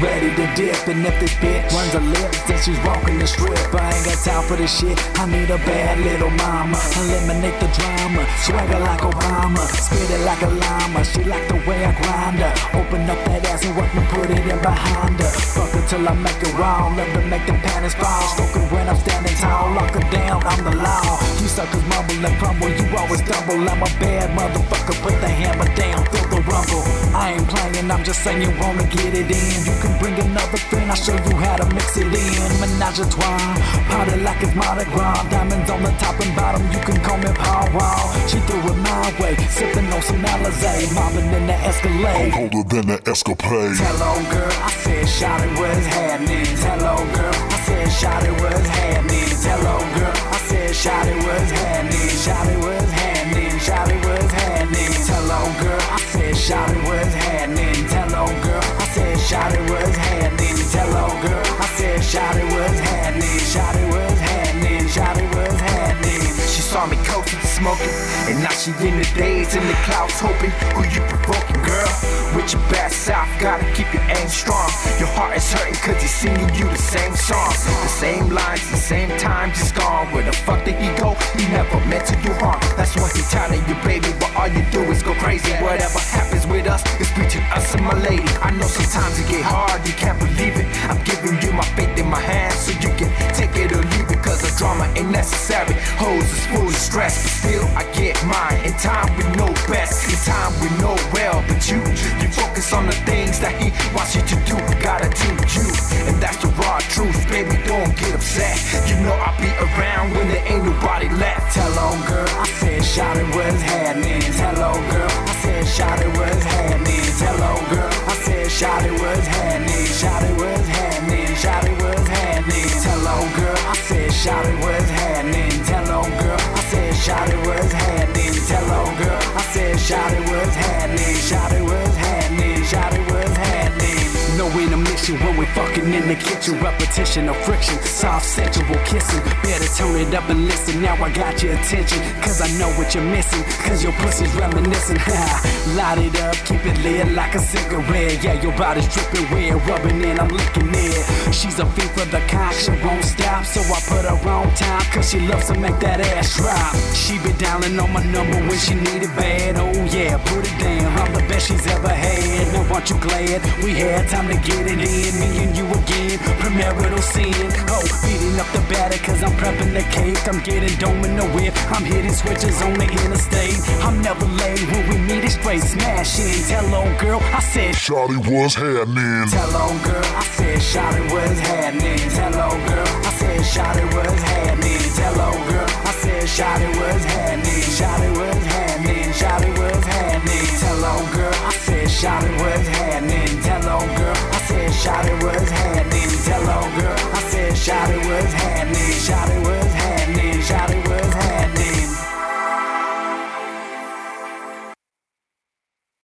ready to dip. And if this bitch runs her lips, then she's walking the strip. I ain't got time for this shit. I need a bad little mama. Eliminate the drama. Swagger like Obama. Spit it like a llama. She like the way I grind her. Open up that ass and work me, put it in behind her. Fuck till I make it wrong. Love to make the panties fall. Stroke when I'm standing tall. Lock her down, I'm the law. You suckers mumble and crumble. You always stumble. I'm a bad motherfucker. Put the hammer down. Feel the I'm just saying, you wanna get it in. You can bring another friend. I'll show you how to mix it in. Menage a trois. Party like it's Mardi Gras. Diamonds on the top and bottom. You can call me Paul Wall. She threw it my way. Sipping on some Alizé. Mobbing in the Escalade. I'm Colder than the escapade. Hello, girl. I said, shot it was happening. Hello, girl. I said, shot it was happening. Hello, girl. I said, shot it was happening. Shot it was happening. Shot it was happening. Hello, girl. I said, shot it it was happening. It was happening. It was happening. She saw me coasting, smoking, and now she in the days in the clouds, hoping who you provoking, girl. With your bad south, gotta keep your aim strong. Your heart is hurting cause he's singing you the same song. the same lines, the same time, just gone. Where the fuck did he go? He never meant to do harm. That's why he tired of you, baby. But all you do is go crazy. Whatever happens with us is between us and my lady. I know sometimes it get hard, you can't believe it. I'm giving you my faith Mine. In time we know best, in time we know well. But you, you focus on the things that he wants you to do. Gotta do you, and that's the raw truth, baby. Don't get upset. You know I'll be around when there ain't nobody left. Hello, girl. I said, shot it was happening. Hello, girl. I said, shot it was happening. Hello, girl. I said, shot it was happening. Shot it was happening. Shot it was happening. Hello, girl. I said, shot it was happening. When we fucking in the kitchen. Repetition of friction, soft sensual kissing. Better turn it up and listen. Now I got your attention. Cause I know what you're missing. Cause your pussy's reminiscing. Light it up, keep it lit like a cigarette. Yeah, your body's dripping wet, rubbing in, I'm licking it. She's a fiend for the cock, she won't stop. So I put her on time. Cause she loves to make that ass drop. She be dialing on my number when she need it bad. Oh yeah, put it down. I'm the best she's ever had. Now aren't you glad we had time to get it in? in me and you again. Premarital sin. Oh, beating up the batter cause I'm prepping the cake. I'm getting domino whip. I'm hitting switches on the interstate. I'm never late when we meet it's straight smashing. Tell old girl I said Shotty was happening. Tell old girl I said Shotty was happening. Tell old girl I said Shotty was happening. Tell old girl I said Shawty was happening. Shotty was happening. Shawty was happening. Tell old girl I said Shotty was happening. Shot it was happening. Tell old girl, I said, shot it was happening. Shot